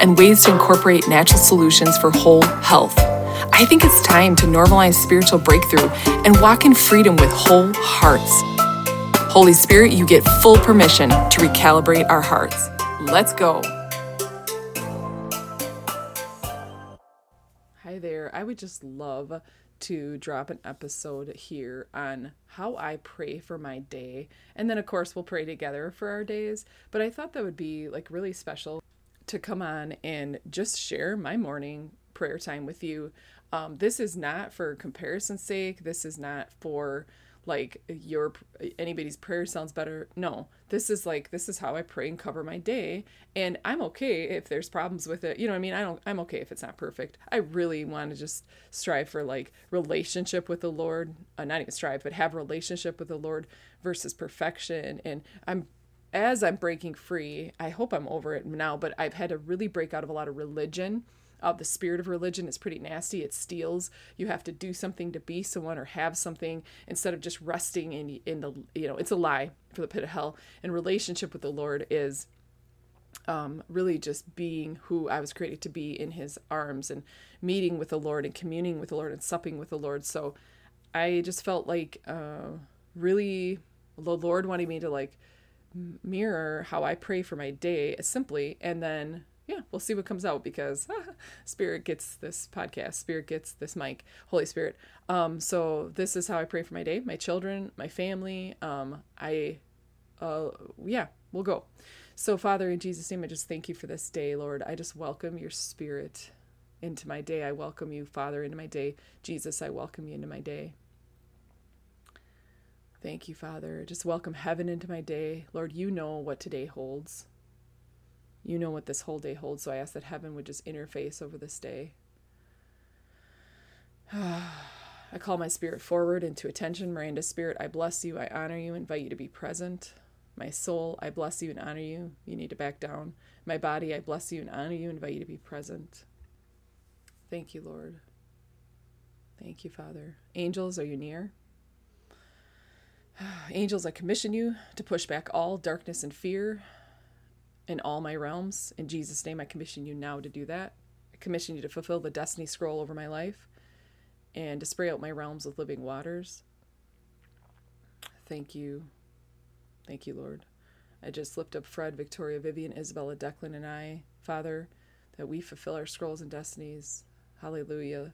and ways to incorporate natural solutions for whole health. I think it's time to normalize spiritual breakthrough and walk in freedom with whole hearts. Holy Spirit, you get full permission to recalibrate our hearts. Let's go. Hi there. I would just love to drop an episode here on how I pray for my day. And then, of course, we'll pray together for our days. But I thought that would be like really special to come on and just share my morning prayer time with you. Um, this is not for comparison's sake. This is not for like your anybody's prayer sounds better. No, this is like this is how I pray and cover my day, and I'm okay if there's problems with it. You know, what I mean, I don't. I'm okay if it's not perfect. I really want to just strive for like relationship with the Lord. Uh, not even strive, but have relationship with the Lord versus perfection. And I'm as I'm breaking free. I hope I'm over it now, but I've had to really break out of a lot of religion uh, the spirit of religion is pretty nasty. It steals. You have to do something to be someone or have something instead of just resting in in the you know it's a lie for the pit of hell. And relationship with the Lord is um, really just being who I was created to be in His arms and meeting with the Lord and communing with the Lord and supping with the Lord. So I just felt like uh, really the Lord wanted me to like mirror how I pray for my day simply and then yeah, we'll see what comes out because Spirit gets this podcast, Spirit gets this mic, Holy Spirit. Um, so this is how I pray for my day, my children, my family. Um, I, uh, yeah, we'll go. So Father, in Jesus' name, I just thank you for this day, Lord. I just welcome your Spirit into my day. I welcome you, Father, into my day. Jesus, I welcome you into my day. Thank you, Father. Just welcome heaven into my day. Lord, you know what today holds you know what this whole day holds. So I ask that heaven would just interface over this day. I call my spirit forward into attention. Miranda spirit, I bless you. I honor you. Invite you to be present. My soul, I bless you and honor you. You need to back down. My body, I bless you and honor you. Invite you to be present. Thank you, Lord. Thank you, Father. Angels, are you near? Angels, I commission you to push back all darkness and fear, in all my realms. In Jesus' name, I commission you now to do that. I commission you to fulfill the destiny scroll over my life and to spray out my realms with living waters. Thank you. Thank you, Lord. I just lift up Fred, Victoria, Vivian, Isabella, Declan, and I, Father, that we fulfill our scrolls and destinies. Hallelujah.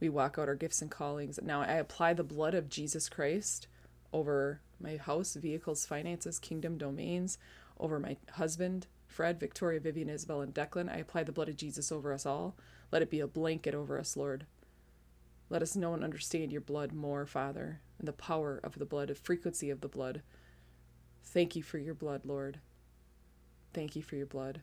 We walk out our gifts and callings. Now I apply the blood of Jesus Christ over my house, vehicles, finances, kingdom, domains, over my husband, Fred, Victoria, Vivian, Isabel, and Declan. I apply the blood of Jesus over us all. Let it be a blanket over us, Lord. Let us know and understand your blood more, Father, and the power of the blood, the frequency of the blood. Thank you for your blood, Lord. Thank you for your blood.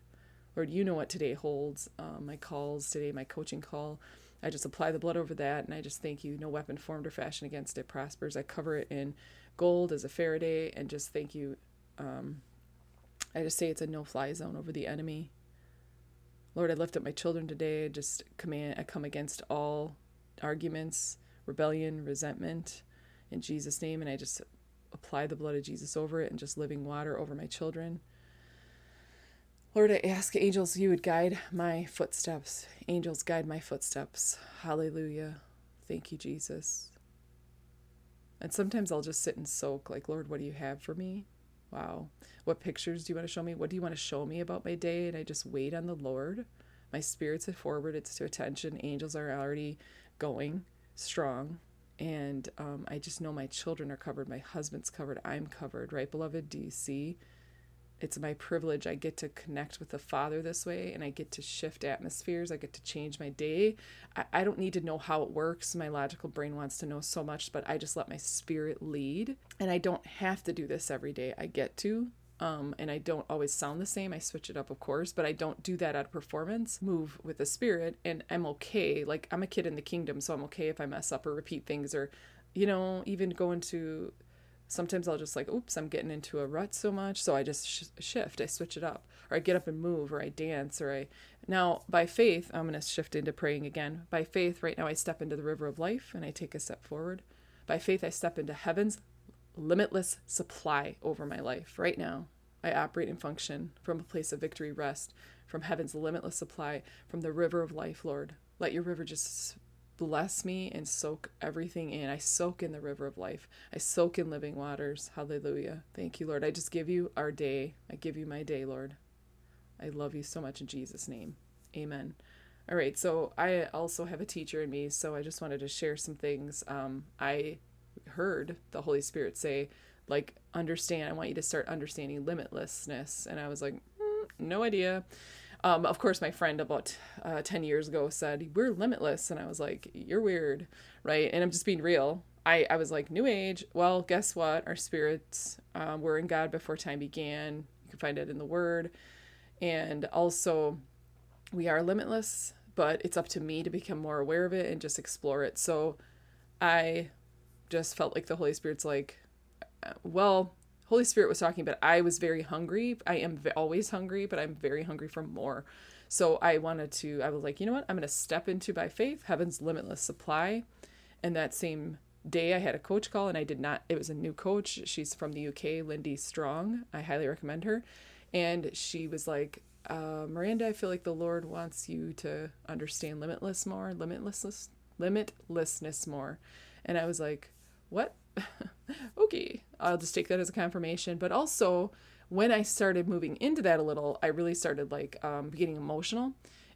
Lord, you know what today holds. Um, my calls today, my coaching call. I just apply the blood over that, and I just thank you. No weapon formed or fashioned against it prospers. I cover it in gold as a Faraday, and just thank you um, I just say it's a no fly zone over the enemy. Lord, I lift up my children today. I just command, I come against all arguments, rebellion, resentment in Jesus' name, and I just apply the blood of Jesus over it and just living water over my children. Lord, I ask angels you would guide my footsteps. Angels guide my footsteps. Hallelujah. Thank you, Jesus. And sometimes I'll just sit and soak, like, Lord, what do you have for me? Wow. What pictures do you want to show me? What do you want to show me about my day? And I just wait on the Lord. My spirit's forward, it's to attention. Angels are already going strong. And um, I just know my children are covered. My husband's covered. I'm covered, right, beloved? Do you see? It's my privilege. I get to connect with the Father this way and I get to shift atmospheres. I get to change my day. I, I don't need to know how it works. My logical brain wants to know so much, but I just let my spirit lead. And I don't have to do this every day. I get to. Um, and I don't always sound the same. I switch it up, of course, but I don't do that out of performance. Move with the spirit, and I'm okay. Like I'm a kid in the kingdom, so I'm okay if I mess up or repeat things, or, you know, even go into. Sometimes I'll just like, oops, I'm getting into a rut so much, so I just sh- shift. I switch it up, or I get up and move, or I dance, or I. Now, by faith, I'm going to shift into praying again. By faith, right now, I step into the river of life and I take a step forward. By faith, I step into heaven's limitless supply over my life. Right now, I operate and function from a place of victory, rest, from heaven's limitless supply, from the river of life, Lord. Let your river just bless me and soak everything in. I soak in the river of life. I soak in living waters. Hallelujah. Thank you, Lord. I just give you our day. I give you my day, Lord. I love you so much in Jesus' name. Amen. All right, so I also have a teacher in me, so I just wanted to share some things. Um, I heard the Holy Spirit say, like, understand, I want you to start understanding limitlessness. And I was like, mm, no idea. Um, of course, my friend about uh, 10 years ago said, We're limitless. And I was like, You're weird, right? And I'm just being real. I, I was like, New Age. Well, guess what? Our spirits um, were in God before time began. You can find it in the Word. And also, we are limitless, but it's up to me to become more aware of it and just explore it. So I just felt like the Holy Spirit's like, well, Holy Spirit was talking, but I was very hungry. I am always hungry, but I'm very hungry for more. So I wanted to, I was like, you know what? I'm going to step into by faith, heaven's limitless supply. And that same day, I had a coach call, and I did not, it was a new coach. She's from the UK, Lindy Strong. I highly recommend her. And she was like, uh, Miranda, I feel like the Lord wants you to understand limitless more, limitlessness, limitlessness more. And I was like, what? okay, I'll just take that as a confirmation. But also, when I started moving into that a little, I really started like um, getting emotional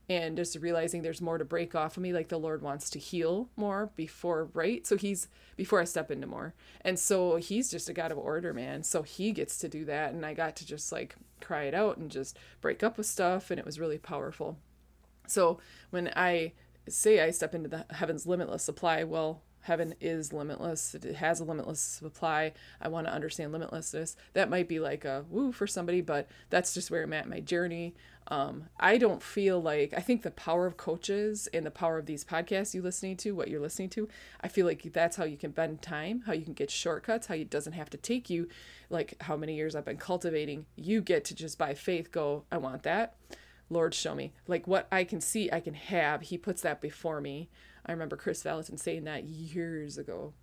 and just realizing there's more to break off of me like the lord wants to heal more before right? So he's before i step into more. And so he's just a god of order man. So he gets to do that and i got to just like cry it out and just break up with stuff and it was really powerful. So when i say i step into the heaven's limitless supply well heaven is limitless it has a limitless supply i want to understand limitlessness. That might be like a woo for somebody but that's just where i'm at my journey. Um, i don't feel like i think the power of coaches and the power of these podcasts you listening to what you're listening to i feel like that's how you can bend time how you can get shortcuts how it doesn't have to take you like how many years i've been cultivating. You get to just by faith go i want that. Lord show me. Like what i can see i can have. He puts that before me I remember Kris Vallotton saying that years ago.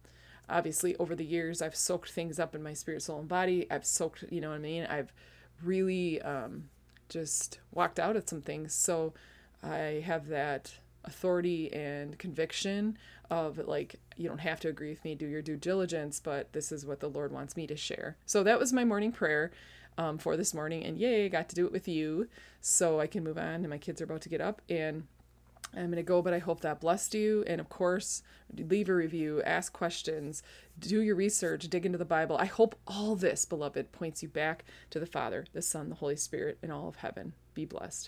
Obviously, over the years, I've soaked things up in my spirit, soul, and body. I've soaked, you know what I mean? I've really um, just walked out at some things. So I have that authority and conviction of like, you don't have to agree with me, do your due diligence, but this is what the Lord wants me to share. So that was my morning prayer. Um, for this morning, and yay, I got to do it with you, so I can move on. And my kids are about to get up, and I'm going to go, but I hope that blessed you. And of course, leave a review, ask questions, do your research, dig into the Bible. I hope all this, beloved, points you back to the Father, the Son, the Holy Spirit, and all of heaven. Be blessed.